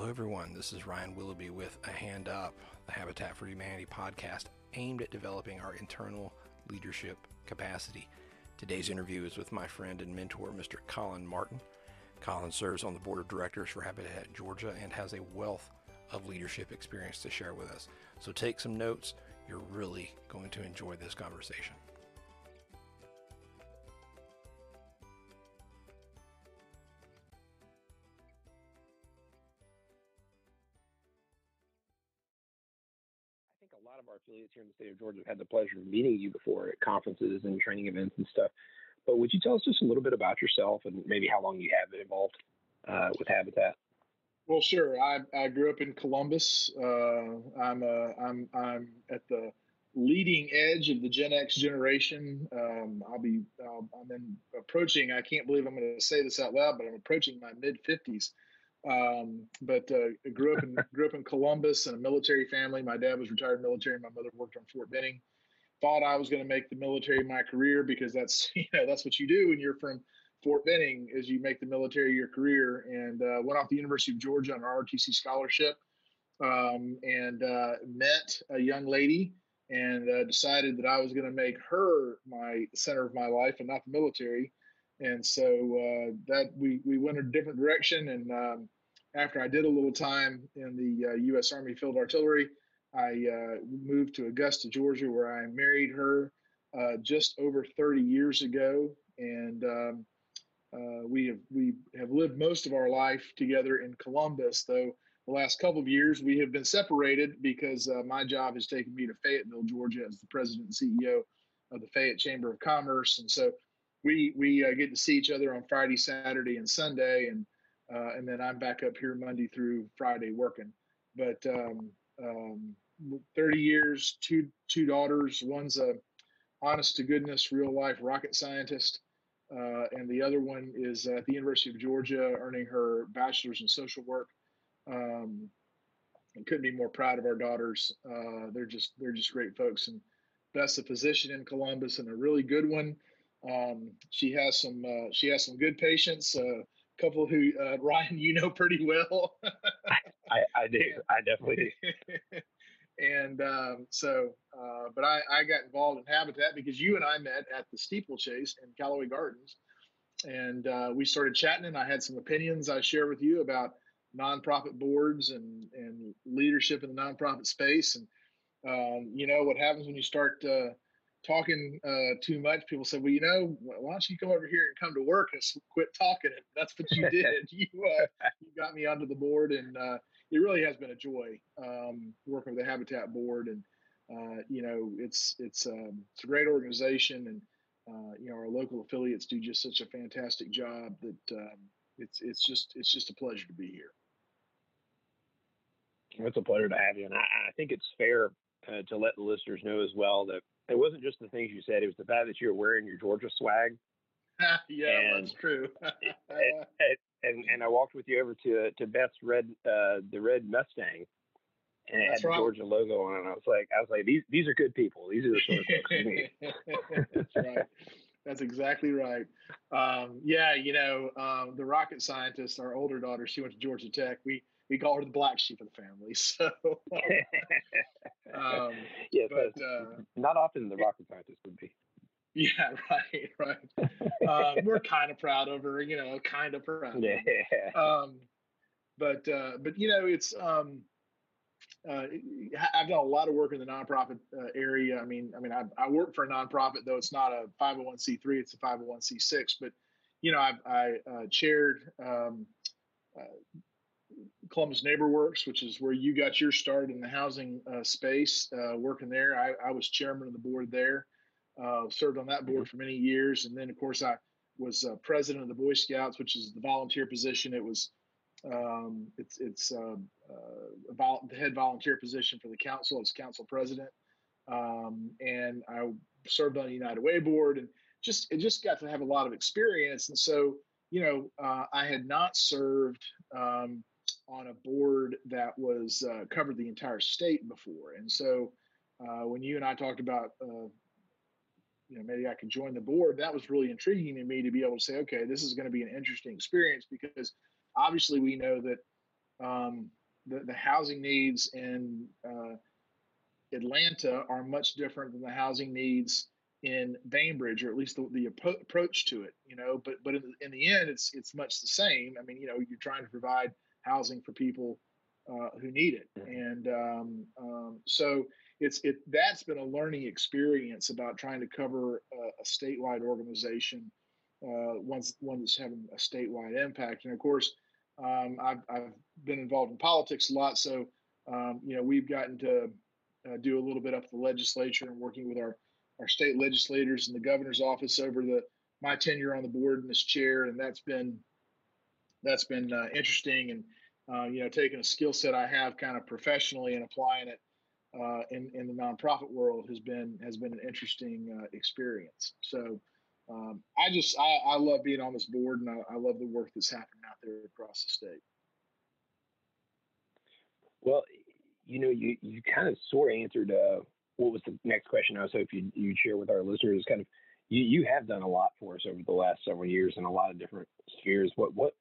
Hello, everyone. This is Ryan Willoughby with A Hand Up, the Habitat for Humanity podcast aimed at developing our internal leadership capacity. Today's interview is with my friend and mentor, Mr. Colin Martin. Colin serves on the board of directors for Habitat Georgia and has a wealth of leadership experience to share with us. So take some notes. You're really going to enjoy this conversation. Affiliates here in the state of Georgia have had the pleasure of meeting you before at conferences and training events and stuff. But would you tell us just a little bit about yourself and maybe how long you have been involved uh, with Habitat? Well, sure. I, I grew up in Columbus. Uh, I'm a, I'm I'm at the leading edge of the Gen X generation. Um, I'll be I'll, I'm in approaching. I can't believe I'm going to say this out loud, but I'm approaching my mid 50s. Um, but uh, grew up in grew up in Columbus in a military family. My dad was retired military. My mother worked on Fort Benning. Thought I was going to make the military my career because that's you know that's what you do when you're from Fort Benning is you make the military your career. And uh, went off the University of Georgia on an ROTC scholarship um, and uh, met a young lady and uh, decided that I was going to make her my center of my life and not the military and so uh, that we we went a different direction. And um, after I did a little time in the uh, U.S. Army Field Artillery, I uh, moved to Augusta, Georgia, where I married her uh, just over 30 years ago, and um, uh, we have we have lived most of our life together in Columbus, though. The last couple of years, we have been separated because uh, my job has taken me to Fayetteville, Georgia, as the president and CEO of the Fayette Chamber of Commerce, and so we we uh, get to see each other on Friday, Saturday, and Sunday, and uh, and then I'm back up here Monday through Friday working. But um, um, 30 years, two two daughters. One's a honest to goodness, real life rocket scientist, uh, and the other one is at the University of Georgia, earning her bachelor's in social work. Um, and couldn't be more proud of our daughters. Uh, they're just they're just great folks, and Beth's a physician in Columbus and a really good one. Um, she has some uh, she has some good patients. A uh, couple who uh, Ryan you know pretty well. I, I do. I definitely do. and um, so, uh, but I, I got involved in Habitat because you and I met at the steeplechase in Callaway Gardens, and uh, we started chatting. And I had some opinions I share with you about nonprofit boards and and leadership in the nonprofit space. And um, you know what happens when you start uh, talking uh, too much, people said, "Well, you know, why don't you come over here and come to work and quit talking?" And that's what you did. you uh, you got me onto the board, and uh, it really has been a joy um, working with the Habitat Board. And uh, you know, it's it's um, it's a great organization, and uh, you know, our local affiliates do just such a fantastic job that um, it's it's just it's just a pleasure to be here. It's a pleasure to have you, and I, I think it's fair uh, to let the listeners know as well that it wasn't just the things you said; it was the fact that you were wearing your Georgia swag. yeah, and, that's true. and, and, and I walked with you over to to Beth's red uh, the red Mustang, and it that's had the right. Georgia logo on it. And I was like, I was like, these these are good people. These are the sort of folks that's right. That's exactly right. Um, yeah, you know, um, the rocket scientist, our older daughter, she went to Georgia Tech. We we call her the black sheep of the family. So, um, yeah, but uh, not often the rocket scientist would be. Yeah, right, right. uh, we're kind of proud of her, you know, kind of proud. Yeah. Um, but uh, but you know, it's um, uh, I've done a lot of work in the nonprofit uh, area. I mean, I mean, I, I, work for a nonprofit, though it's not a 501c3; it's a 501c6. But you know, I, I uh, chaired um, Columbus Neighbor Works, which is where you got your start in the housing uh, space, uh, working there. I, I, was chairman of the board there, uh, served on that board mm-hmm. for many years. And then, of course, I was uh, president of the Boy Scouts, which is the volunteer position. It was um, it's it's uh, uh, vol- the head volunteer position for the council as council president. Um, and I served on the United Way board and just it just got to have a lot of experience. And so, you know, I had not served um, on a board that was uh, covered the entire state before. And so uh, when you and I talked about, uh, you know, maybe I could join the board, that was really intriguing to me to be able to say, okay, this is going to be an interesting experience because obviously we know that um, the, the housing needs in uh, Atlanta are much different than the housing needs in Bainbridge, or at least the, the approach to it. You know, but but in in the end, it's it's much the same. I mean, you know, you're trying to provide housing for people uh, who need it, and um, um, so it's it that's been a learning experience about trying to cover a, a statewide organization, uh, one one that's having a statewide impact, and of course. Um, I've, I've been involved in politics a lot, so um, you know we've gotten to uh, do a little bit up the legislature and working with our our state legislators and the governor's office over the my tenure on the board and this chair, and that's been that's been uh, interesting and uh, you know taking a skill set I have kind of professionally and applying it uh, in in the nonprofit world has been has been an interesting uh, experience. So um, I just I, I love being on this board and I, I love the work that's happening out there across the state. Well, you know, you, you kind of sort of answered uh, what was the next question I was hoping you'd, you'd share with our listeners. Kind of, you, you have done a lot for us over the last several years in a lot of different spheres. What what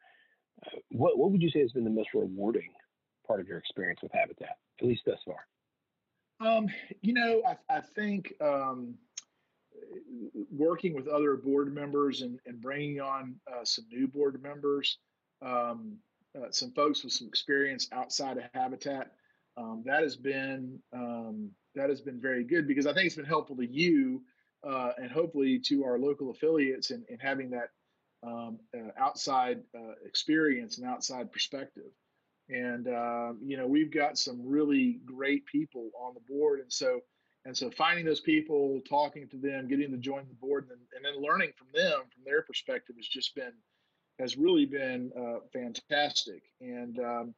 what what would you say has been the most rewarding part of your experience with Habitat, at least thus far? Um, you know, I, I think um, working with other board members and, and bringing on uh, some new board members, um, uh, some folks with some experience outside of Habitat, um, that has been um, that has been very good because I think it's been helpful to you uh, and hopefully to our local affiliates and, in having that um, uh, outside uh, experience and outside perspective. And um, you know we've got some really great people on the board, and so and so finding those people, talking to them, getting to join the board, and, and then learning from them from their perspective has just been has really been uh, fantastic. And um,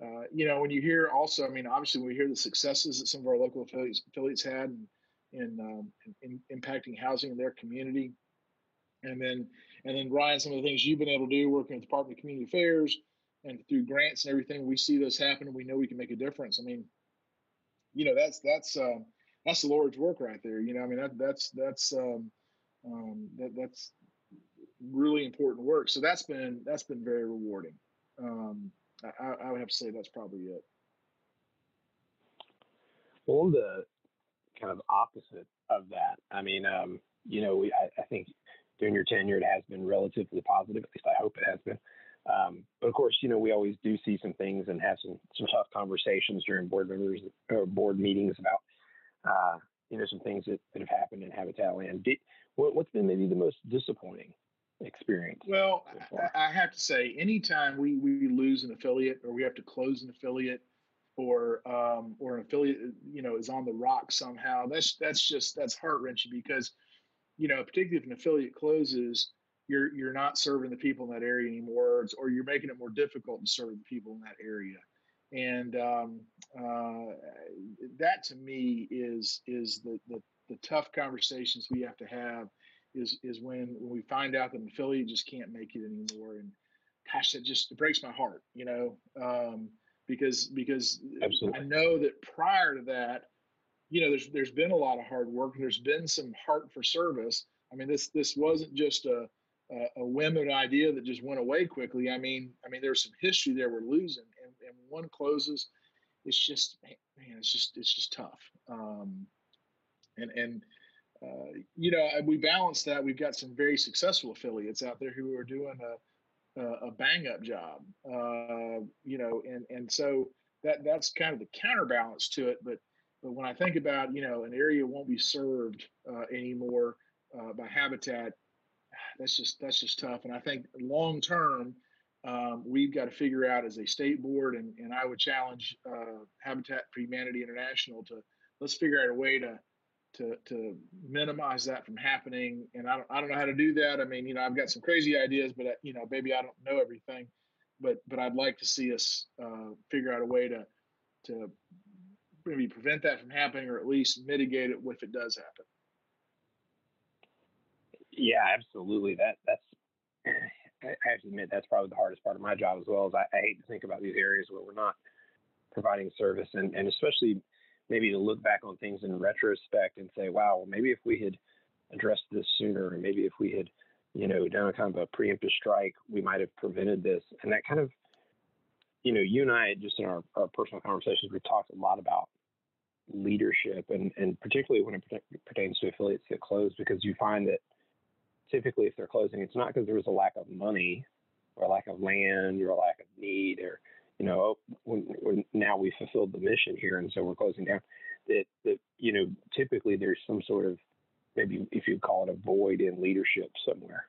uh, you know, when you hear also, I mean, obviously, we hear the successes that some of our local affiliates, affiliates had in, in, um, in, in, impacting housing in their community, and then and then Ryan, some of the things you've been able to do working with Department of Community Affairs and through grants and everything, we see this happen, and we know we can make a difference. I mean, you know, that's that's um, that's the Lord's work right there. You know, I mean, that that's that's um, um, that, that's really important work. So that's been that's been very rewarding. Um, I, I would have to say that's probably it. Well, the kind of opposite of that. I mean, um, you know, we, I, I, think during your tenure it has been relatively positive. At least I hope it has been. Um, but of course, you know, we always do see some things and have some some tough conversations during board members or board meetings about, uh, you know, some things that, that have happened in Habitat Land. Did, what, what's been maybe the most disappointing experience? Well, I, I have to say, anytime we, we lose an affiliate or we have to close an affiliate or um, or an affiliate you know is on the rock somehow, that's that's just that's heart wrenching because you know particularly if an affiliate closes, you're you're not serving the people in that area anymore, or you're making it more difficult to serve the people in that area. And um, uh, that to me is is the, the the tough conversations we have to have is is when when we find out that an affiliate just can't make it anymore and gosh that just it breaks my heart you know um, because because Absolutely. I know that prior to that you know there's there's been a lot of hard work there's been some heart for service I mean this this wasn't just a a, a whim an idea that just went away quickly I mean I mean there's some history there we're losing and, and one closes it's just man it's just it's just tough um, and and uh, you know, we balance that. We've got some very successful affiliates out there who are doing a, a, a bang up job, uh, you know, and, and so that that's kind of the counterbalance to it. But, but when I think about, you know, an area won't be served uh, anymore uh, by habitat, that's just, that's just tough. And I think long term, um, we've got to figure out as a state board, and, and I would challenge uh, Habitat for Humanity International to let's figure out a way to to to minimize that from happening. And I don't I don't know how to do that. I mean, you know, I've got some crazy ideas, but uh, you know, maybe I don't know everything. But but I'd like to see us uh, figure out a way to to maybe prevent that from happening, or at least mitigate it if it does happen. Yeah, absolutely. That that's I have to admit that's probably the hardest part of my job as well. As I, I hate to think about these areas where we're not providing service, and and especially maybe to look back on things in retrospect and say, wow, well, maybe if we had addressed this sooner, or maybe if we had, you know, done a kind of a preemptive strike, we might have prevented this. And that kind of you know, you and I just in our, our personal conversations, we talked a lot about leadership and, and particularly when it pertains to affiliates that close, because you find that typically if they're closing, it's not because there was a lack of money or a lack of land or a lack of need or, you know, oh, when, when now we fulfilled the mission here and so we're closing down that, that, you know, typically there's some sort of, maybe if you call it a void in leadership somewhere,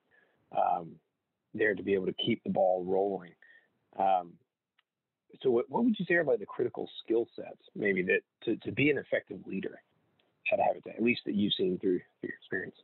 um, there to be able to keep the ball rolling. Um, so what, what would you say are like the critical skill sets maybe that to, to be an effective leader at Habitat, at least that you've seen through, through your experience?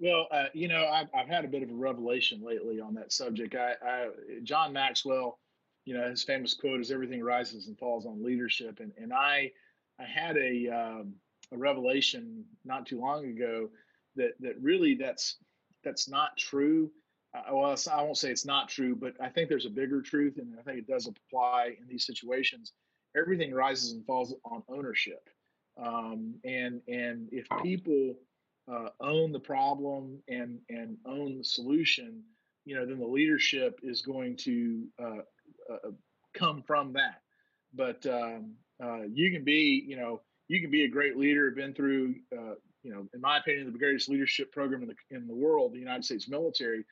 Well, uh, you know, I've, I've had a bit of a revelation lately on that subject. I, I, John Maxwell, you know, his famous quote is "Everything rises and falls on leadership," and and I, I had a um, a revelation not too long ago that that really that's that's not true uh, well, I won't say it's not true, but I think there's a bigger truth, and I think it does apply in these situations. Everything rises and falls on ownership, um, and and if people uh, own the problem and and own the solution, you know, then the leadership is going to uh, uh, come from that. But um, uh, you can be, you know, you can be a great leader, been through, uh, you know, in my opinion, the greatest leadership program in the in the world, the United States military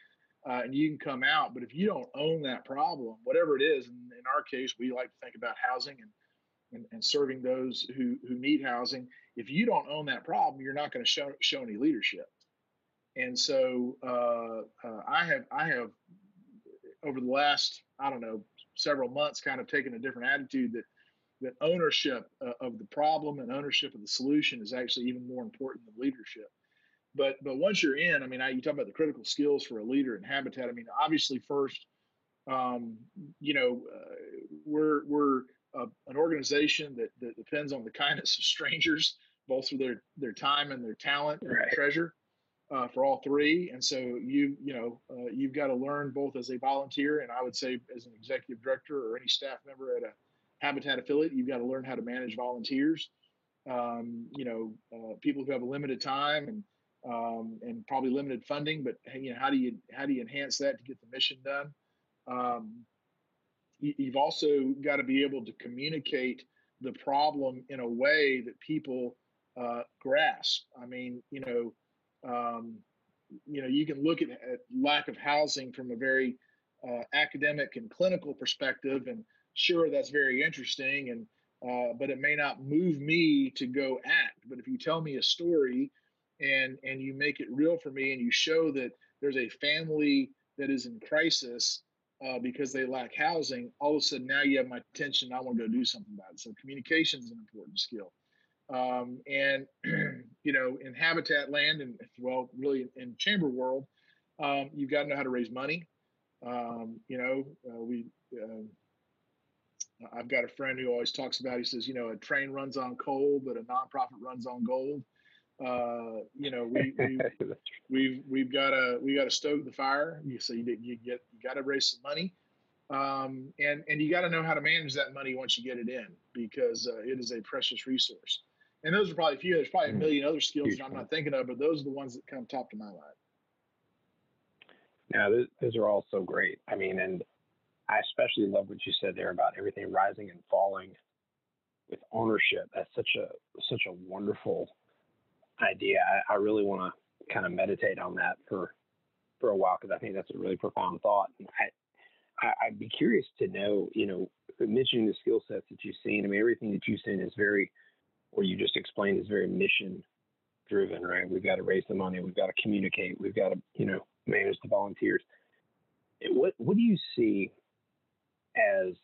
uh, and you can come out. But if you don't own that problem, whatever it is, and in our case, we like to think about housing and, and, and serving those who, who need housing. If you don't own that problem, you're not going to show, show any leadership. And so uh, uh, I have I have over the last I don't know several months kind of taken a different attitude that that ownership uh, of the problem and ownership of the solution is actually even more important than leadership but but once you're in, I mean, I, you talk about the critical skills for a leader in Habitat. I mean, obviously, first, um, you know, uh, we're we're uh, an organization that, that depends on the kindness of strangers, both for their their time and their talent and right. their treasure. Uh, for all three, and so you you know uh, you've got to learn both as a volunteer and I would say as an executive director or any staff member at a Habitat affiliate, you've got to learn how to manage volunteers. Um, you know, uh, people who have a limited time and um, and probably limited funding. But you know, how do you how do you enhance that to get the mission done? Um, you, have also got to be able to communicate the problem in a way that people uh, grasp. I mean, you know, um, you know, you can look at, at, lack of housing from a very uh, academic and clinical perspective, and sure, that's very interesting, and uh, but it may not move me to go act. But if you tell me a story and and you make it real for me and you show that there's a family that is in crisis uh, because they lack housing all of a sudden now you have my attention i want to go do something about it so communication is an important skill um, and you know in habitat land and well really in chamber world um, you've got to know how to raise money um, you know uh, we uh, I've got a friend who always talks about. He says, you know, a train runs on coal, but a nonprofit runs on gold. Uh, you know, we, we we've we've got to we got to stoke the fire. You so you, you get you got to raise some money, um, and and you got to know how to manage that money once you get it in because uh, it is a precious resource. And those are probably a few. There's probably a mm-hmm. million other skills that I'm not thinking of, but those are the ones that come top to my mind. Yeah, those, those are all so great. I mean, and I especially love what you said there about everything rising and falling with ownership. That's such a such a wonderful idea. I, I really want to kind of meditate on that for for a while because I think that's a really profound thought. And I, I would be curious to know, you know, mentioning the skill sets that you've seen. I mean, everything that you've seen is very, or you just explained, is very mission driven, right? We've got to raise the money, we've got to communicate, we've got to, you know, manage the volunteers. What what do you see as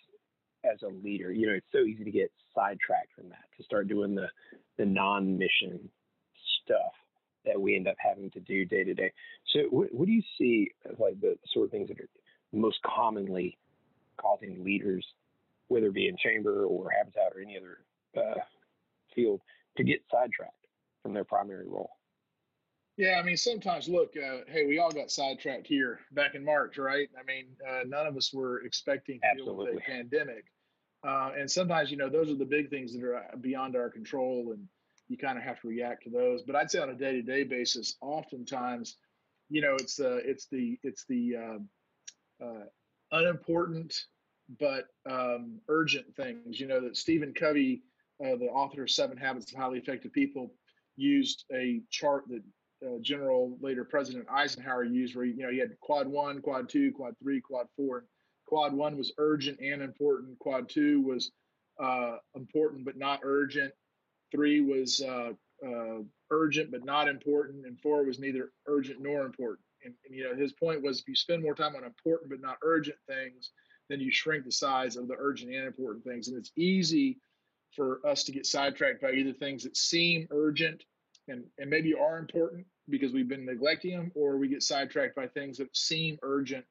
as a leader? You know, it's so easy to get sidetracked from that to start doing the the non mission stuff that we end up having to do day to day. So, what, what do you see as like the sort of things that are most commonly causing leaders, whether it be in chamber or habitat or any other uh, field, to get sidetracked from their primary role? Yeah, I mean, sometimes look, uh, hey, we all got sidetracked here back in March, right? I mean, uh, none of us were expecting to Absolutely. deal with a pandemic. Uh, and sometimes, you know, those are the big things that are beyond our control. And you kind of have to react to those. But I'd say on a day to day basis, oftentimes, you know, it's the it's the it's the uh, uh, unimportant but um, urgent things. You know that Stephen Covey, uh, the author of Seven Habits of Highly Effective People, used a chart that uh, General later President Eisenhower used, where you know he had quad one, quad two, quad three, quad four. Quad one was urgent and important. Quad two was uh, important but not urgent. Three was uh, uh, urgent but not important, and four was neither urgent nor important. And, and, you know his point was if you spend more time on important but not urgent things, then you shrink the size of the urgent and important things. And it's easy for us to get sidetracked by either things that seem urgent and, and maybe are important because we've been neglecting them, or we get sidetracked by things that seem urgent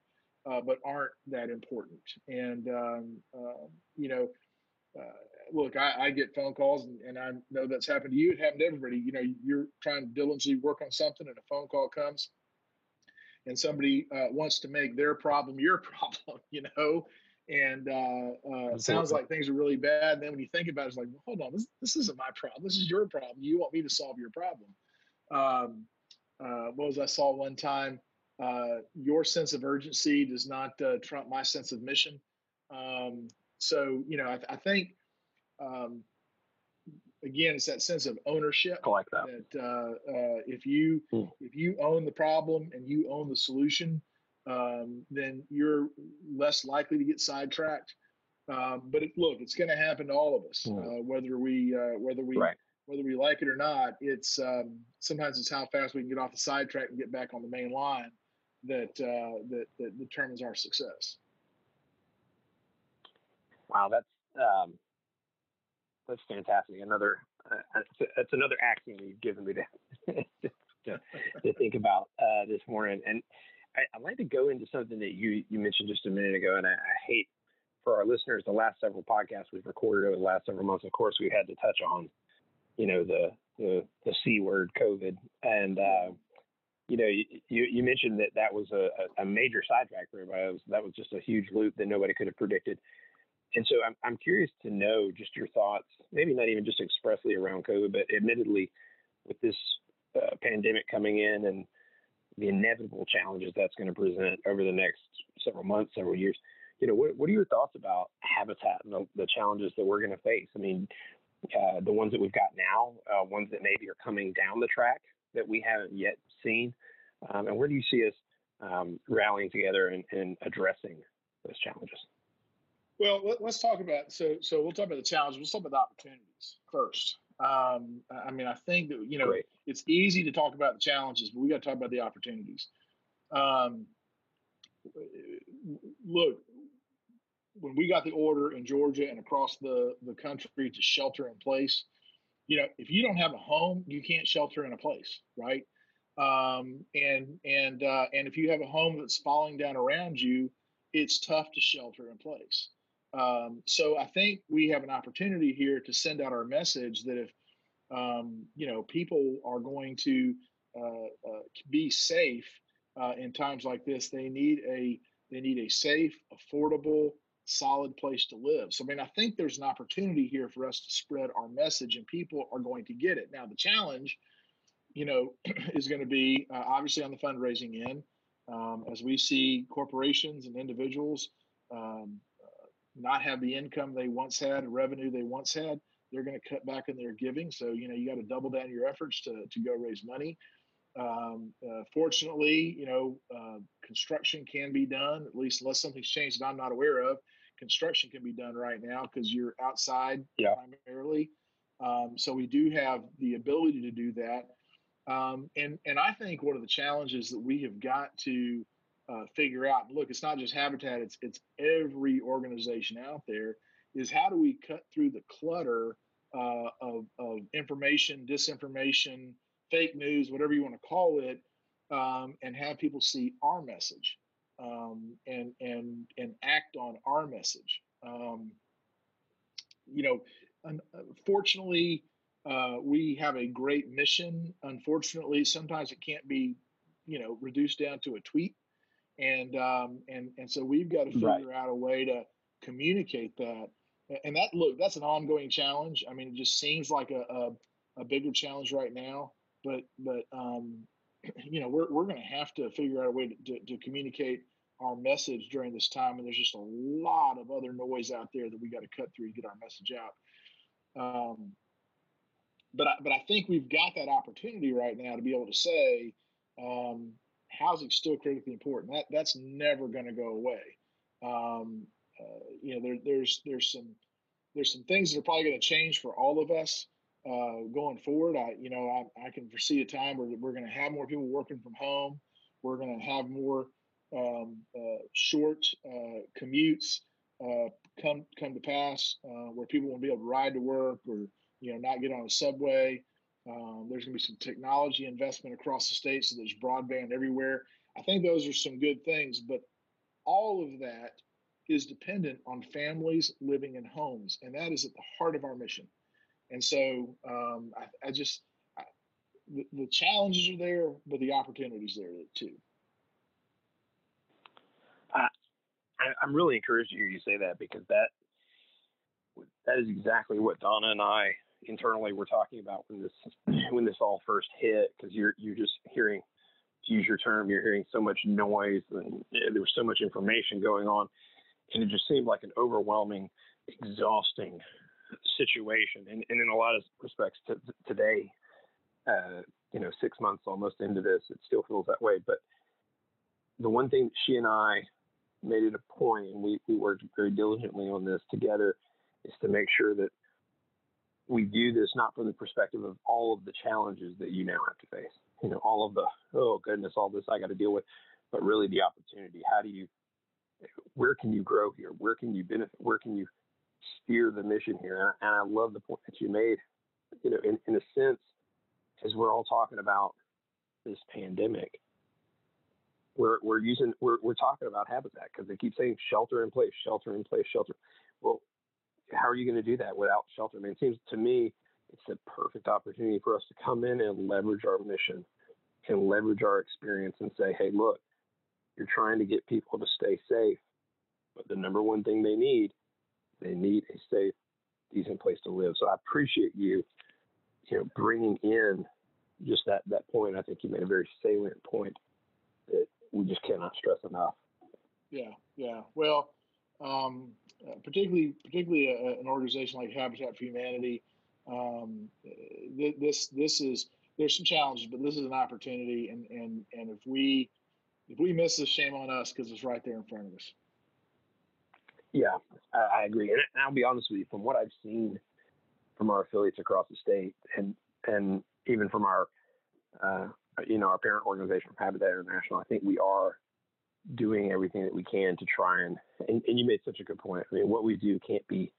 uh, but aren't that important. And um, uh, you know, uh, look, I, I, get phone calls, and, and, I know that's happened to you. It happened to everybody. You know, you're trying to diligently work on something, and a phone call comes, and somebody uh, wants to make their problem your problem. You know, and uh, uh, it sounds like things are really bad. And then when you think about it, it's like, well, hold on, this, this isn't my problem. This is your problem. You want me to solve your problem. Um, uh, what was I saw one time? Uh, your sense of urgency does not uh, trump my sense of mission. Um, so you know, I, I think um, again, it's that sense of ownership. I like that. That uh, uh, if you hmm. if you own the problem and you own the solution, um, then you're less likely to get sidetracked. Um, but it, look, it's going to happen to all of us, hmm. uh, whether we uh, whether we right. whether we like it or not. It's um, sometimes it's how fast we can get off the sidetrack and get back on the main line that uh, that that determines our success. Wow, that's um, that's fantastic. Another uh, that's another axiom you've given me to to, to, think about uh, this morning. And I, would like to go into something that you you mentioned just a minute ago, and I, I, hate for our listeners the last several podcasts we've recorded over the last several months. Of course, we had to touch on you know the the the c word, COVID, and uh, you know you, you mentioned that that was a, a major sidetrack for everybody. Was, that was just a huge loop that nobody could have predicted. And so I'm, I'm curious to know just your thoughts, maybe not even just expressly around COVID, but admittedly with this uh, pandemic coming in and the inevitable challenges that's going to present over the next several months, several years. You know, what, what are your thoughts about habitat and the, the challenges that we're going to face? I mean, uh, the ones that we've got now, uh, ones that maybe are coming down the track that we haven't yet seen, um, and where do you see us um, rallying together and, and addressing those challenges? Well, let, us talk about so so we'll talk about the challenges. We'll talk about the opportunities first. Um, I mean, I think that you know Great. it's easy to talk about the challenges, but we got to talk about the opportunities. Um, look, when we got the order in Georgia and across the the country to shelter in place, you know, if you don't have a home, you can't shelter in a place, right? Um, and and uh, and if you have a home that's falling down around you, it's tough to shelter in place. Um, so I think we have an opportunity here to send out our message that if um, you know people are going to uh, uh, be safe uh, in times like this, they need a they need a safe, affordable, solid place to live. So I mean, I think there's an opportunity here for us to spread our message, and people are going to get it. Now the challenge, you know, is going to be uh, obviously on the fundraising end, um, as we see corporations and individuals. Um, not have the income they once had, revenue they once had, they're going to cut back in their giving. So you know you got to double down your efforts to to go raise money. Um, uh, fortunately, you know uh, construction can be done at least unless something's changed that I'm not aware of. Construction can be done right now because you're outside yeah. primarily. Um, so we do have the ability to do that. Um, and and I think one of the challenges that we have got to uh, figure out. look, it's not just Habitat; it's it's every organization out there. Is how do we cut through the clutter uh, of of information, disinformation, fake news, whatever you want to call it, um, and have people see our message um, and and and act on our message. Um, you know, unfortunately, uh, we have a great mission. Unfortunately, sometimes it can't be, you know, reduced down to a tweet and um, and and so we've got to figure right. out a way to communicate that. And that look, that's an ongoing challenge. I mean, it just seems like a a, a bigger challenge right now, but but um, you know we're we're going to have to figure out a way to, to, to, communicate our message during this time. And there's just a lot of other noise out there that we got to cut through to get our message out. Um, but I, but I think we've got that opportunity right now to be able to say um, housing's still critically important. That that's never going to go away. Um, uh, you know, there, there's there's some there's some things that are probably going to change for all of us uh, going forward. I you know I, I can foresee a time where we're going to have more people working from home. We're going to have more um, uh, short uh, commutes uh, come come to pass, uh, where people won't be able to ride to work or you know not get on a subway. Um, there's going to be some technology investment across the state, so there's broadband everywhere. I think those are some good things, but all of that is dependent on families living in homes, and that is at the heart of our mission. And so um, I, I, just I, the, the challenges are there, but the opportunities there too. I, I'm really encouraged to hear you say that because that that is exactly what Donna and I internally were talking about when this when this all first hit. Because you're you're just hearing, to use your term, you're hearing so much noise and there was so much information going on, and it just seemed like an overwhelming, exhausting situation. And, and in a lot of respects, to, today, uh, you know, six months almost into this, it still feels that way. But the one thing she and I made it a point, and we, we worked very diligently on this together, is to make sure that we view this not from the perspective of all of the challenges that you now have to face, you know, all of the, oh goodness, all this I got to deal with, but really the opportunity. How do you, where can you grow here? Where can you benefit? Where can you steer the mission here? And I, love the point that you made, you know, in, in a sense, as we're all talking about this pandemic, we're, we're using, we're, we're talking about habitat because they keep saying shelter in place, shelter in place, shelter. Well, how are you going to do that without shelter? I mean, it seems to me it's a perfect opportunity for us to come in and leverage our mission and leverage our experience and say, hey, look, you're trying to get people to stay safe, but the number one thing they need, they need a safe, decent place to live. So I appreciate you, you know, bringing in just that that point. I think you made a very salient point that we just cannot stress enough. Yeah, yeah. Well, um, uh, particularly particularly a, an organization like Habitat for Humanity. Um, th- this this is there's some challenges, but this is an opportunity, and and and if we if we miss this, shame on us because it's right there in front of us. Yeah, I, I agree, and I'll be honest with you. From what I've seen from our affiliates across the state, and and even from our uh, you know our parent organization, Habitat International, I think we are doing everything that we can to try and, and, and you made such a good point. I mean, what we do can't be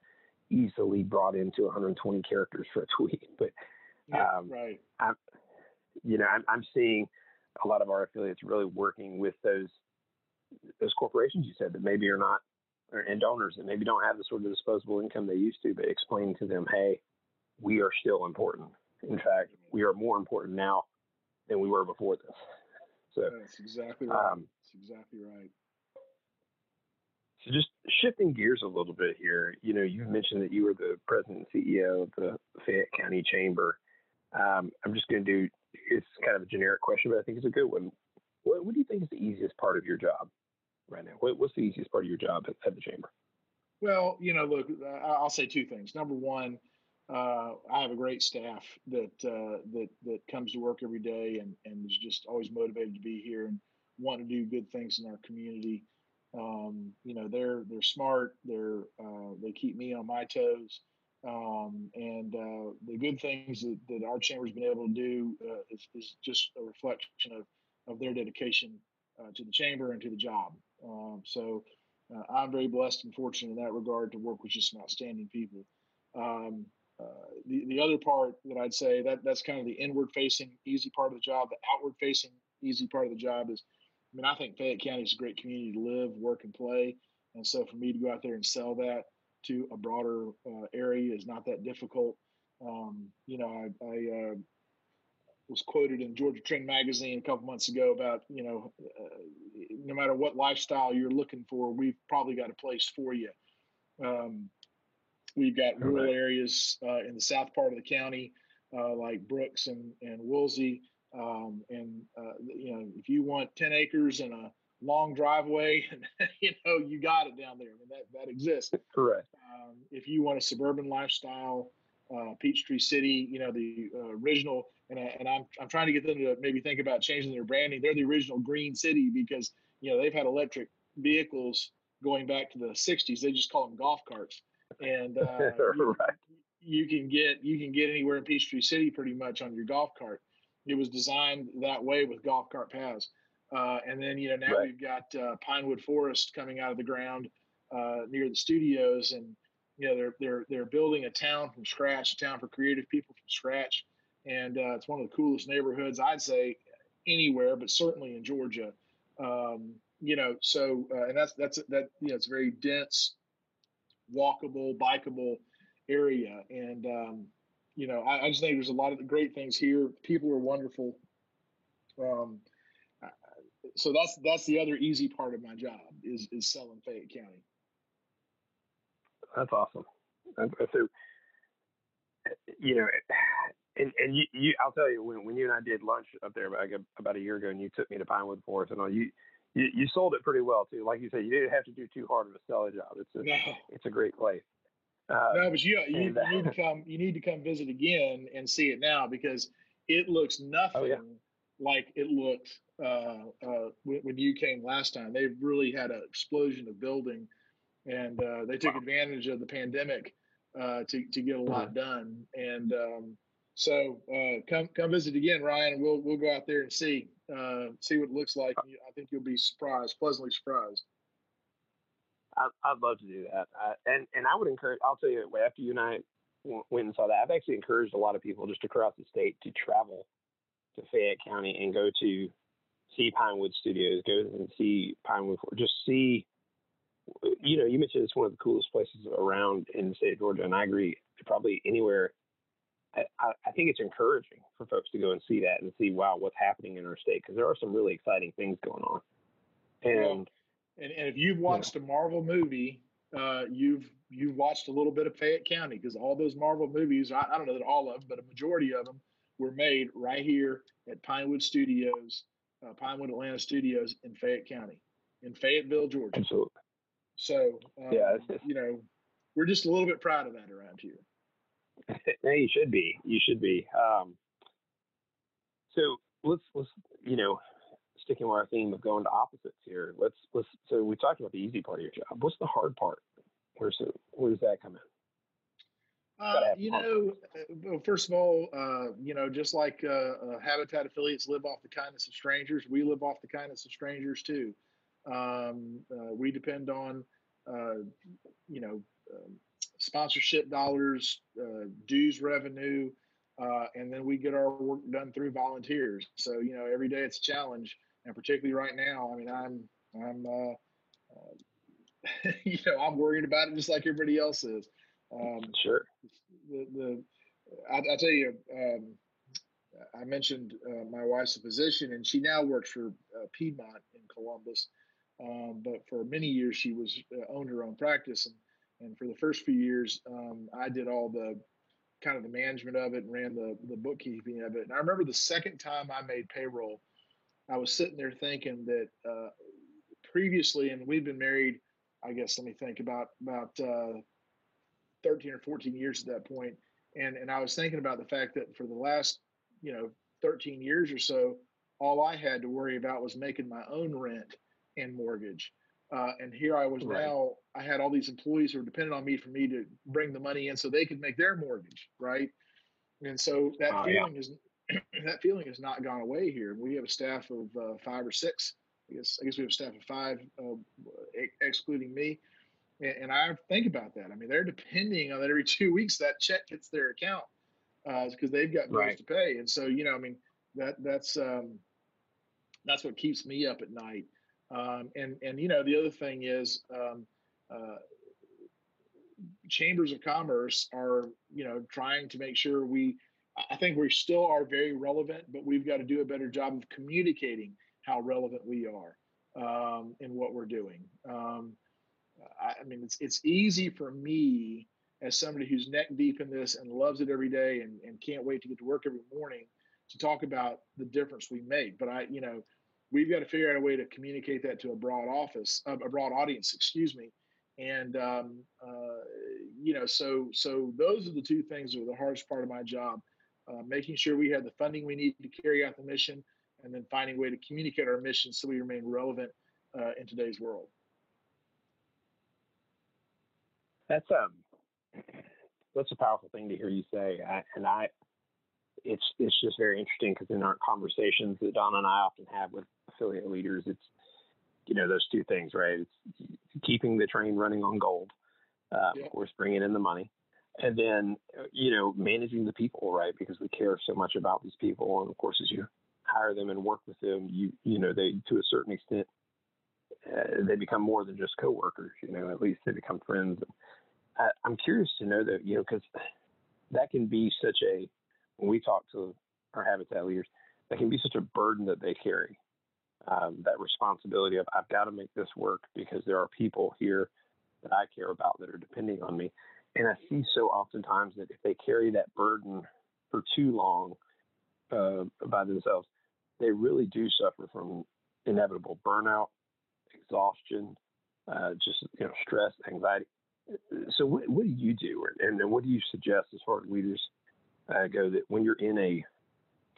easily brought into 120 characters for a tweet, but um, right. I'm, you know, I'm, I'm seeing a lot of our affiliates really working with those those corporations you said that maybe are not and donors that maybe don't have the sort of disposable income they used to, but explaining to them, hey, we are still important. In fact, we are more important now than we were before this. So that's exactly right. Um, that's exactly right. So just shifting gears a little bit here, you know, you mentioned that you were the president and CEO of the Fayette County Chamber. Um, I'm just going to do it's kind of a generic question, but I think it's a good one. What, what do you think is the easiest part of your job right now? What, what's the easiest part of your job at, at the chamber? Well, you know, look, I'll say two things. Number one, uh, I have a great staff that uh, that that comes to work every day and, and is just always motivated to be here and want to do good things in our community. Um, you know, they're they're smart. They're uh, they keep me on my toes. Um, and uh, the good things that, that our chamber's been able to do uh, is, is, just a reflection of, of their dedication uh, to the chamber and to the job. Um, so uh, I'm very blessed and fortunate in that regard to work with just some outstanding people. Um, uh, the, the other part that I'd say that that's kind of the inward facing easy part of the job. The outward facing easy part of the job is I mean, I think Fayette County is a great community to live, work, and play. And so for me to go out there and sell that to a broader uh, area is not that difficult. Um, you know, I, I uh, was quoted in Georgia Trend magazine a couple months ago about, you know, uh, no matter what lifestyle you're looking for, we've probably got a place for you. Um, we've got rural areas uh, in the south part of the county, uh, like Brooks and, and Woolsey, um, and uh, you know, if you want 10 acres and a long driveway, you know you got it down there. I mean that that exists. Correct. Um, if you want a suburban lifestyle, uh, Peachtree City, you know the uh, original, and, I, and I'm I'm trying to get them to maybe think about changing their branding. They're the original Green City because you know they've had electric vehicles going back to the 60s. They just call them golf carts, and uh, you, you can get you can get anywhere in Peachtree City pretty much on your golf cart. It was designed that way with golf cart paths. Uh, and then you know now Right. we've got uh, Pinewood Forest coming out of the ground uh, near the studios, and you know they're they're they're building a town from scratch, a town for creative people from scratch, and uh, it's one of the coolest neighborhoods I'd say anywhere, but certainly in Georgia. Um, you know, so uh, and that's that's that you know it's a very dense, walkable, bikeable area, and um, you know I, I just think there's a lot of great things here. People are wonderful. Um, so that's that's the other easy part of my job is is selling Fayette County. That's awesome. So, you know, and and you, you I'll tell you when when you and I did lunch up there about about a year ago, and you took me to Pinewood Forest and all, you you, you sold it pretty well too. Like you said, you didn't have to do too hard of a selling job. It's a No, it's a great place. Uh, no, but you you, and, uh, you need to come you need to come visit again and see it now because it looks nothing Oh, yeah. like it looked uh, uh, when, when you came last time. They've really had an explosion of building, and uh, they took Wow. advantage of the pandemic uh, to to get a lot Mm-hmm. done. And um, so uh, come come visit again, Ryan. We'll we'll go out there and see uh, see what it looks like. I think you'll be surprised, pleasantly surprised. I, I'd love to do that. Uh, and and I would encourage. I'll tell you after you and I went and saw that, I've actually encouraged a lot of people just across the state to travel to Fayette County and go to see Pinewood Studios, go and see Pinewood, just see. You know, you mentioned it's one of the coolest places around in the state of Georgia, and I agree. Probably anywhere. I, I I think it's encouraging for folks to go and see that and see wow what's happening in our state because there are some really exciting things going on. And And, and if you've watched a Marvel movie, uh, you've you've watched a little bit of Fayette County because all those Marvel movies, I, I don't know that all of them, but a majority of them were made right here at Pinewood Studios, uh, Pinewood Atlanta Studios in Fayette County, in Fayetteville, Georgia. absolutely. So um, Yeah, it's- you know, we're just a little bit proud of that around here. no, you should be. You should be. Um, so let's let's you know sticking with our theme of going to opposites here. Let's let's. So we talked about the easy part of your job. What's the hard part? Where's the, where does that come in? Uh, you know, uh, well, first of all, uh, you know, just like uh, uh, Habitat affiliates live off the kindness of strangers, we live off the kindness of strangers too. Um, uh, we depend on, uh, you know, um, sponsorship dollars, uh, dues revenue, uh, and then we get our work done through volunteers. So you know, every day it's a challenge, and particularly right now, I mean, I'm I'm uh, uh, you know I'm worried about it just like everybody else is. Um, Sure. the the I, I tell you, um, I mentioned uh, my wife's a physician, and she now works for uh, Piedmont in Columbus. Um, but for many years, she was uh, owned her own practice, and and for the first few years, um, I did all the kind of the management of it and ran the the bookkeeping of it. And I remember the second time I made payroll, I was sitting there thinking that uh, previously, and we've been married, I guess. Let me think about about. Uh, 13 or 14 years at that point and and I was thinking about the fact that for the last you know 13 years or so all I had to worry about was making my own rent and mortgage uh, and here I was Right. now I had all these employees who were dependent on me for me to bring the money in so they could make their mortgage right and so that Oh, yeah. feeling is that feeling has not gone away here we have a staff of uh, five or six I guess I guess we have a staff of five uh, ex- excluding me and, and I think about that. I mean, they're depending on that every two weeks that check hits their account because they've got bills Right. to pay. And so, you know, I mean, that that's um, that's what keeps me up at night. Um, and and you know, the other thing is, um, uh, chambers of commerce are you know trying to make sure we. I think we still are very relevant, but we've got to do a better job of communicating how relevant we are um, in what we're doing. Um, I, I mean, it's it's easy for me as somebody who's neck deep in this and loves it every day and, and can't wait to get to work every morning to talk about the difference we make. But I, you know, we've got to figure out a way to communicate that to a broad office, a broad audience, excuse me. And um, uh, you know, so so those are the two things that are the hardest part of my job: uh, making sure we have the funding we need to carry out the mission, and then finding a way to communicate our mission so we remain relevant uh, in today's world. That's um, that's a powerful thing to hear you say, I, and I, it's it's just very interesting because in our conversations that Don and I often have with affiliate leaders, it's you know those two things, right? It's keeping the train running on gold, uh, yeah. of course, bringing in the money, and then you know managing the people, right? Because we care so much about these people, and of course, as you hire them and work with them, you you know they to a certain extent uh, they become more than just coworkers. You know, at least they become friends. I, I'm curious to know that you know because that can be such a when we talk to our habitat leaders, that can be such a burden that they carry um, that responsibility of I've got to make this work because there are people here that I care about that are depending on me. And I see so oftentimes that if they carry that burden for too long uh, by themselves, they really do suffer from inevitable burnout, exhaustion, uh, just you know stress, anxiety. So what, what do you do, and, what do you suggest as far as leaders uh, go that when you're in a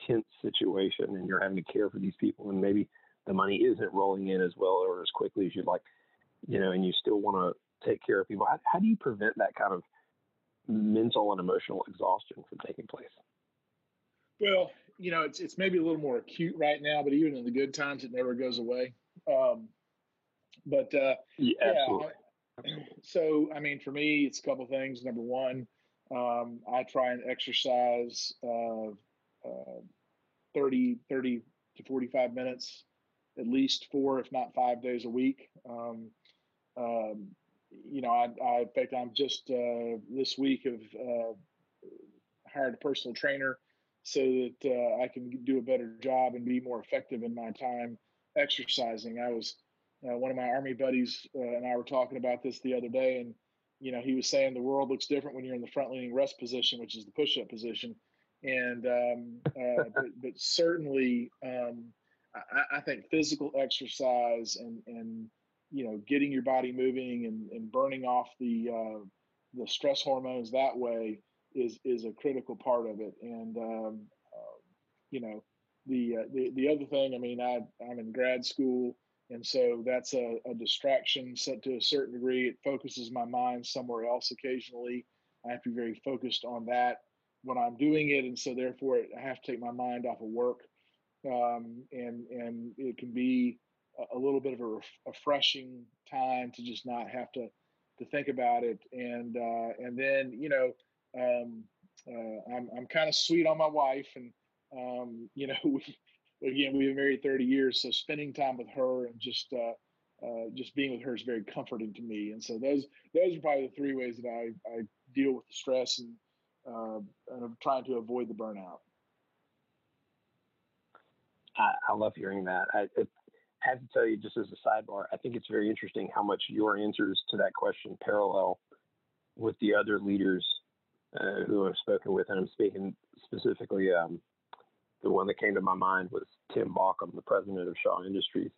tense situation and you're having to care for these people and maybe the money isn't rolling in as well or as quickly as you'd like, you know, and you still want to take care of people. How, how do you prevent that kind of mental and emotional exhaustion from taking place? Well, you know, it's it's maybe a little more acute right now, but even in the good times, it never goes away. Um, but uh, yeah, absolutely. yeah. So, I mean, for me, it's a couple things. Number one, um, I try and exercise uh, uh, 30, 30 to 45 minutes at least four, if not five days a week. Um, um, you know, I, I, in fact, I'm just uh, this week have uh, hired a personal trainer so that uh, I can do a better job and be more effective in my time exercising. I was uh, one of my army buddies uh, and I were talking about this the other day, and you know, he was saying the world looks different when you're in the front leaning rest position, which is the push up position. And um, uh, but, but, certainly, um, I, I, think physical exercise and and you know getting your body moving and, and burning off the uh, the stress hormones that way is is a critical part of it. And um, uh, you know the, uh, the the other thing, I mean, I I'm in grad school, and so that's a, a distraction set to a certain degree. It focuses my mind somewhere else occasionally. I have to be very focused on that when I'm doing it, and so therefore I have to take my mind off of work um, and and it can be a, little bit of a, ref- refreshing time to just not have to to think about it and uh, and then you know um, uh, I'm I'm kind of sweet on my wife and um, you know we again we've been married 30 years so spending time with her and just uh, uh, just being with her is very comforting to me and so those those are probably the three ways that I, I deal with the stress and uh, and I'm trying to avoid the burnout. I, I love hearing that. I, it, tell you, just as a sidebar, I think it's very interesting how much your answers to that question parallel with the other leaders uh, who I've spoken with, and I'm speaking specifically. Um, the one that came to my mind was Tim Baucom, the president of Shaw Industries.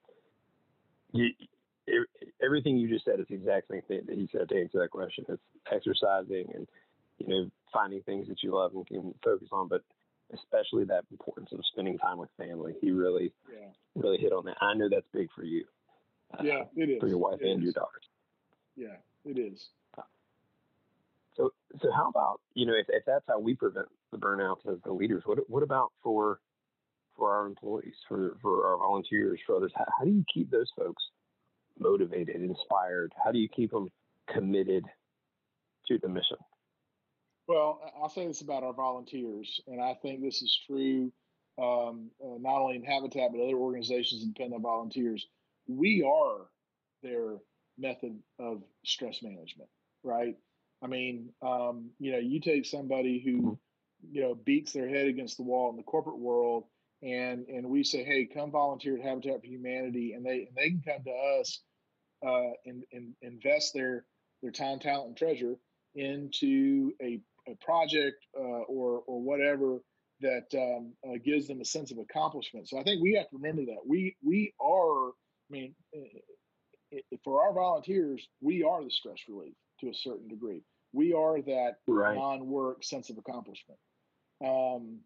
You, everything you just said is the exact same thing that he said to answer that question. It's exercising and you know finding things that you love and can focus on, but especially that importance of spending time with family. He really, yeah. really hit on that. I know that's big for you. Uh, yeah, it is for your wife it and is. your daughters. Yeah, it is. So, so how about you know if, if that's how we prevent the burnouts as the leaders, what what about for for our employees, for for our volunteers, for others? How, how do you keep those folks motivated, inspired? How do you keep them committed to the mission? Well, I'll say this about our volunteers, and I think this is true um, uh, not only in Habitat but other organizations that depend on volunteers. We are their method of stress management, right? I mean, um, you know, you take somebody who, mm-hmm. you know, beats their head against the wall in the corporate world, and and we say, hey, come volunteer at Habitat for Humanity, and they and they can come to us uh, and, and invest their their time, talent, and treasure into a a project uh, or or whatever that um, uh, gives them a sense of accomplishment. So I think we have to remember that we we are. I mean, for our volunteers, we are the stress relief to a certain degree. We are that right. non-work sense of accomplishment. Um,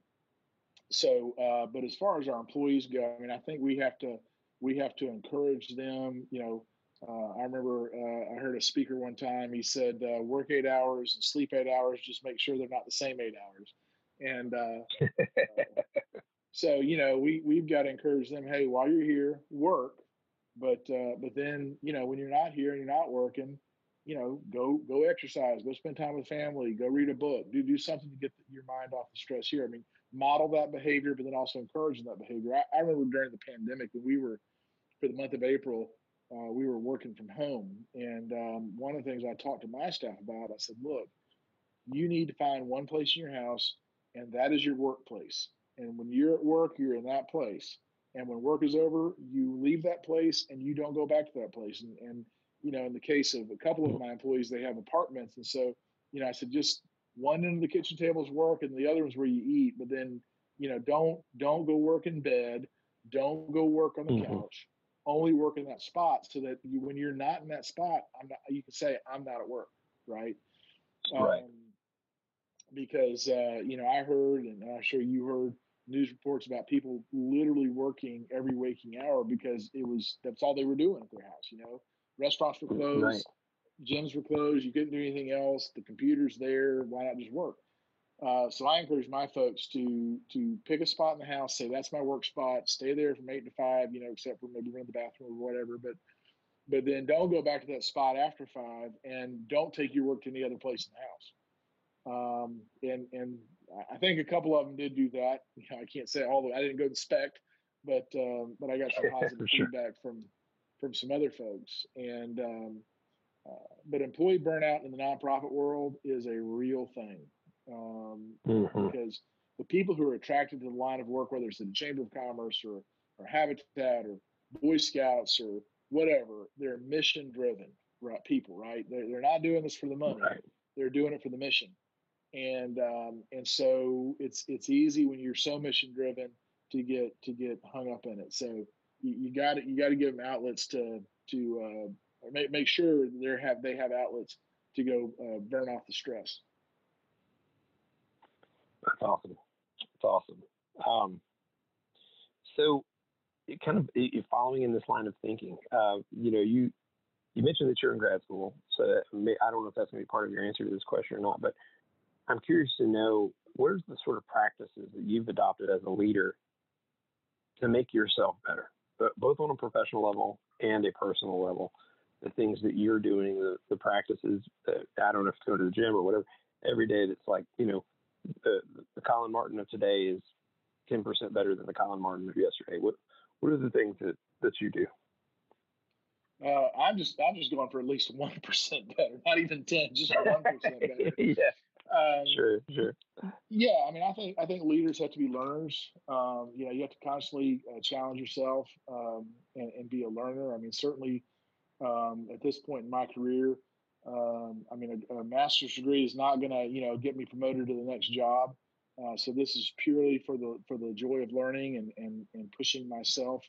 so, uh, but as far as our employees go, I mean, I think we have to we have to encourage them. You know, uh, I remember uh, I heard a speaker one time. He said, uh, "Work eight hours and sleep eight hours. Just make sure they're not the same eight hours." And uh, so, you know, we we've got to encourage them. Hey, while you're here, work. But uh, but then, you know, when you're not here and you're not working, you know, go go exercise, go spend time with family, go read a book, do do something to get your mind off the stress here. I mean, model that behavior, but then also encouraging that behavior. I, I remember during the pandemic when we were for the month of April, uh, we were working from home, and um, one of the things I talked to my staff about, I said, look, you need to find one place in your house, and that is your workplace. And when you're at work, you're in that place. And when work is over, you leave that place and you don't go back to that place. And, and you know, in the case of a couple of my employees, they have apartments, and so you know, I said just one end of the kitchen table is work, and the other one's where you eat. But then, you know, don't don't go work in bed, don't go work on the mm-hmm. couch. Only work in that spot, so that you, when you're not in that spot, I'm not. You can say I'm not at work, right? Right. Um, because uh, you know, I heard, and I'm sure you heard news reports about people literally working every waking hour because it was that's all they were doing at their house. You know, Restaurants were closed. Right. Gyms were closed. You couldn't do anything else. The computer's there. Why not just work? Uh, so I encourage my folks to to pick a spot in the house. Say that's my work spot. Stay there from eight to five. You know, except for maybe run the bathroom or whatever. But but then don't go back to that spot after five, and don't take your work to any other place in the house. Um, and and I think a couple of them did do that. You know, I can't say all of I didn't go inspect, but um, but I got some positive sure. feedback from from some other folks. And um, uh, but employee burnout in the nonprofit world is a real thing um, mm-hmm. because the people who are attracted to the line of work, whether it's the Chamber of Commerce or or Habitat or Boy Scouts or whatever, they're mission driven right, people, right? They're, they're not doing this for the money. Right. They're doing it for the mission. And um, and so it's it's easy when you're so mission driven to get to get hung up in it. So you got to you got to give them outlets to to uh, make make sure they have they have outlets to go uh, burn off the stress. That's awesome. That's awesome. Um, so, kind of following in this line of thinking, uh, you know, you you mentioned that you're in grad school, so may, I don't know if that's going to be part of your answer to this question or not, but I'm curious to know what are the sort of practices that you've adopted as a leader to make yourself better but both on a professional level and a personal level. The things that you're doing, the, the practices that I don't have to go to the gym or whatever every day. That's like you know, the the Colin Martin of today is ten percent better than the Colin Martin of yesterday. What what are the things that that you do? Uh, I'm just I'm just going for at least one percent better, not even ten, just one percent better. yeah, um, sure, sure. Yeah, I mean, I think I think leaders have to be learners. Um, you know, you have to constantly uh, challenge yourself um, and, and, be a learner. I mean, certainly um, at this point in my career, um, I mean, a, a, master's degree is not going to you know get me promoted to the next job. Uh, so this is purely for the for the joy of learning and and, and pushing myself.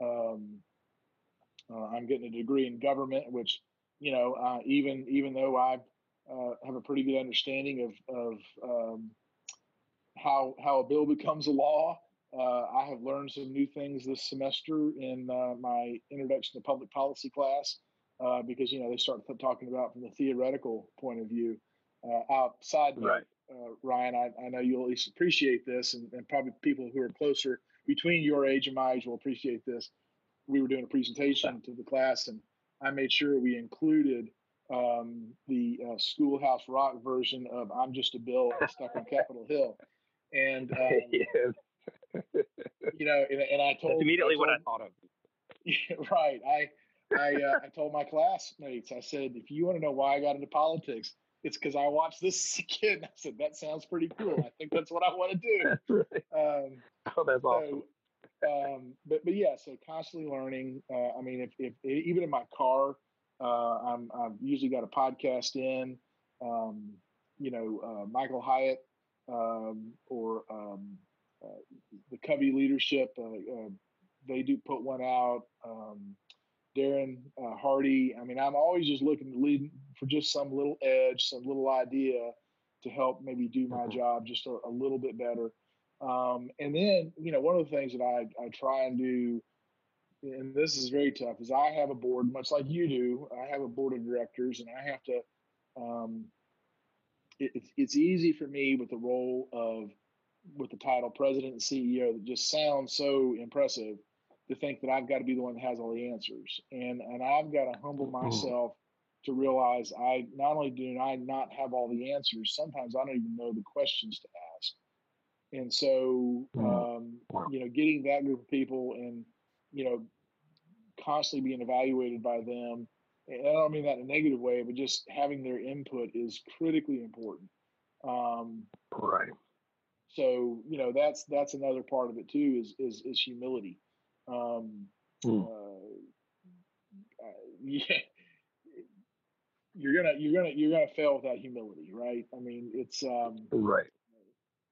Um, uh, I'm getting a degree in government, which you know, uh, even even though I've uh, have a pretty good understanding of, of um, how how a bill becomes a law. Uh, I have learned some new things this semester in uh, my introduction to public policy class uh, because you know they start talking about from the theoretical point of view. Uh, outside, right. Uh, Ryan, I, I, know you'll at least appreciate this, and, and probably people who are closer between your age and my age will appreciate this. We were doing a presentation to the class, and I made sure we included um, the uh, Schoolhouse Rock version of "I'm Just a Bill Stuck on Capitol Hill," and um, you know, and, and, I told That's immediately I told, what I thought of. Yeah, right. I I uh, I told my classmates. I said, if you want to know why I got into politics, it's because I watched this kid. I said that sounds pretty cool. I think that's what I want to do. Right. Um, oh, that's so, awesome. Um, but but yeah, so constantly learning. Uh, I mean, if, if even in my car, uh, I'm, I've usually got a podcast in. Um, you know, uh, Michael Hyatt um, or um, uh, the Covey leadership. Uh, uh, they do put one out. Darren uh, Hardy. I mean, I'm always just looking to lead for just some little edge, some little idea to help maybe do my job just a, a, little bit better. Um, and then, you know, one of the things that I, I try and do, and this is very tough, is I have a board, much like you do. I have a board of directors, and I have to. Um, it, it's it's easy for me with the role of with the title president and CEO that just sounds so impressive to think that I've got to be the one that has all the answers. And and I've got to humble mm-hmm. myself to realize I not only do I not have all the answers, sometimes I don't even know the questions to ask. And so, mm-hmm. um, you know, getting that group of people and, you know, constantly being evaluated by them, and I don't mean that in a negative way, but just having their input is critically important. Um, right. So, you know, that's that's another part of it too is is, is humility. Um, mm. uh, yeah, you're gonna you're gonna you're gonna fail with that humility, right? I mean, it's um, right.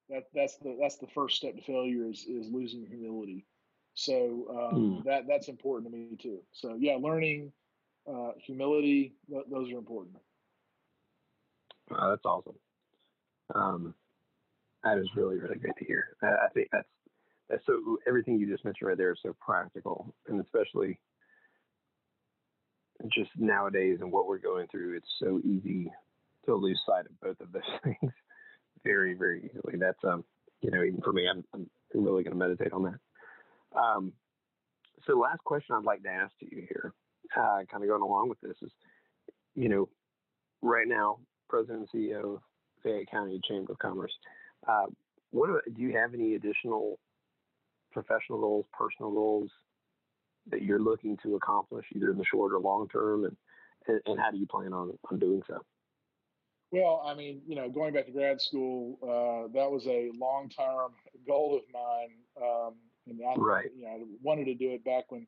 That that's the that's the first step to failure is is losing humility. So um, mm. that that's important to me too. So yeah, learning uh, humility, th- those are important. that's awesome. Um, that is really really great to hear. I, I think that's so everything you just mentioned right there is so practical, and especially just nowadays and what we're going through, it's so easy to lose sight of both of those things very, very easily. That's um, you know, even for me, I'm, I'm really going to meditate on that. Um, so last question I'd like to ask to you here, uh, kind of going along with this, is, you know, right now, President and CEO of Fayette County Chamber of Commerce. Uh, what do you have any additional professional goals, personal goals that you're looking to accomplish either in the short or long term and, and, and how do you plan on, on doing so? Well, I mean, you know, going back to grad school, uh, that was a long-term goal of mine. Um, and I, right. you know, I wanted to do it back when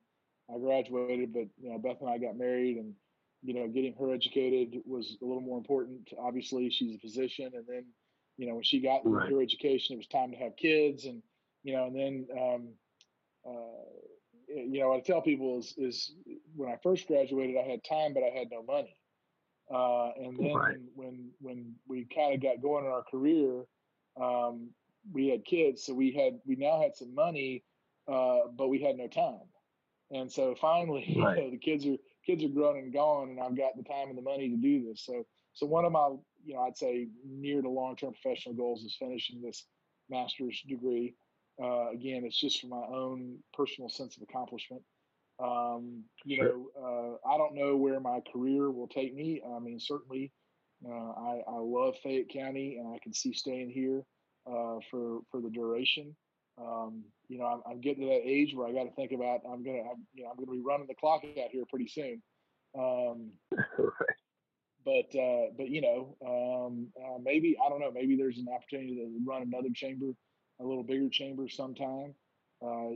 I graduated, but you know, Beth and I got married, and you know, getting her educated was a little more important. Obviously, she's a physician, and then, you know, when she got right. her education, it was time to have kids, and you know, and then um, uh, you know, what I tell people is, is when I first graduated, I had time, but I had no money. Uh, and then right. when, when we kind of got going in our career, um, we had kids, so we had we now had some money, uh, but we had no time. And so finally, right. you know, the kids are kids are grown and gone, and I've got the time and the money to do this. So so one of my you know I'd say near to long term professional goals is finishing this master's degree. Uh, again, it's just for my own personal sense of accomplishment. Um, you sure. know, uh, I don't know where my career will take me. I mean, certainly, uh, I, I, love Fayette County, and I can see staying here uh, for for the duration. Um, you know, I'm, I'm, getting to that age where I got to think about I'm gonna, I'm, you know, I'm gonna be running the clock out here pretty soon. Um, right. But uh, but you know, um, uh, maybe I don't know. Maybe there's an opportunity to run another chamber a little bigger chamber sometime. Uh,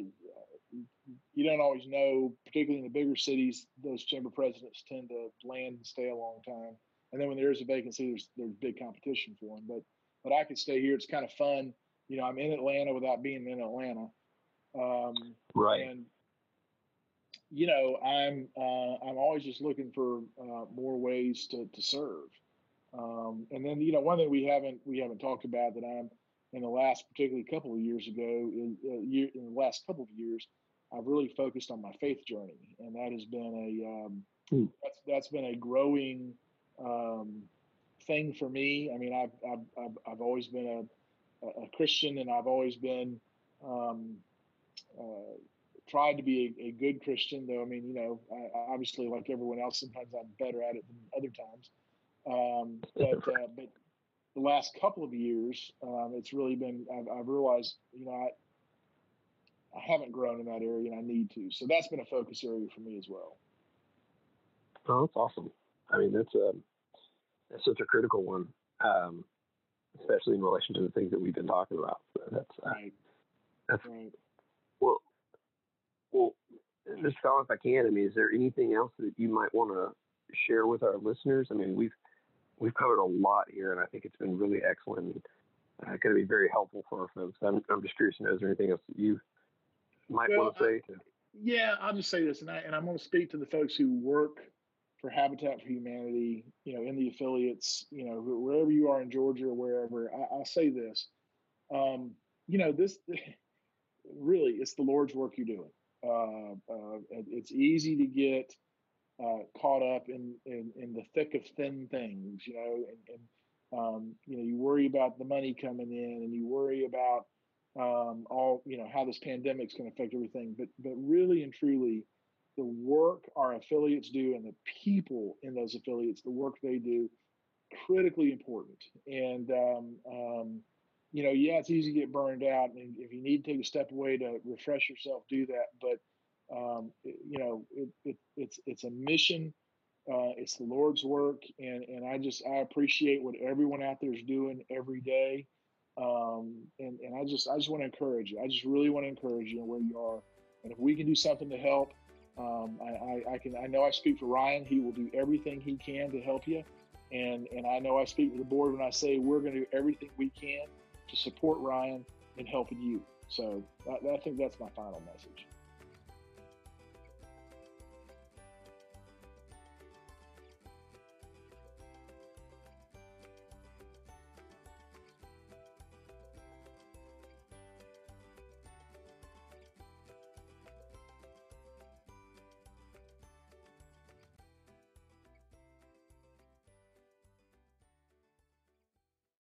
you don't always know, particularly in the bigger cities, those chamber presidents tend to land and stay a long time. And then when there is a vacancy, there's there's big competition for them. But but I could stay here. It's kind of fun. You know, I'm in Atlanta without being in Atlanta. Um, right. And you know, I'm uh, I'm always just looking for uh, more ways to to serve. Um, and then you know, one thing we haven't we haven't talked about that I'm in the last, particularly a couple of years ago, in, uh, year, in the last couple of years, I've really focused on my faith journey, and that has been a um, mm. that's that's been a growing um, thing for me. I mean, I've I've I've, I've always been a, a Christian, and I've always been um, uh, tried to be a, a, good Christian. Though I mean, you know, I, obviously, like everyone else, sometimes I'm better at it than other times. Um, but uh, but the last couple of years, um, it's really been, I've, I've, realized, you know, I, I haven't grown in that area and I need to. So that's been a focus area for me as well. Oh, that's awesome. I mean, that's a, um, that's such a critical one, um, especially in relation to the things that we've been talking about. So that's, uh, right. That's, right. Well, well, Mr. Fallon, if I can, I mean, is there anything else that you might want to share with our listeners? I mean, we've, we've covered a lot here, and I think it's been really excellent. and uh, going to be very helpful for our folks. I'm, I'm just curious to know is there anything else that you might well, want to say? To... Yeah, I'll just say this, and, I, and I'm going to speak to the folks who work for Habitat for Humanity, you know, in the affiliates, you know, wherever you are in Georgia or wherever. I, will say this, um, you know, this really it's the Lord's work you're doing. Uh, uh, it's easy to get uh, caught up in, in, in the thick of thin things, you know, and, and um, you know you worry about the money coming in, and you worry about um, all you know how this pandemic is going to affect everything. But but really and truly, the work our affiliates do and the people in those affiliates, the work they do, critically important. And um, um, you know, yeah, it's easy to get burned out, and if you need to take a step away to refresh yourself, do that. But um, it, you know, it, it, it's it's a mission. Uh, it's the Lord's work, and and I just I appreciate what everyone out there is doing every day. Um, and and I just I just want to encourage you. I just really want to encourage you where you are. And if we can do something to help, um, I, I, I can I know I speak for Ryan. He will do everything he can to help you. And and I know I speak for the board when I say we're going to do everything we can to support Ryan in helping you. So I, I think that's my final message.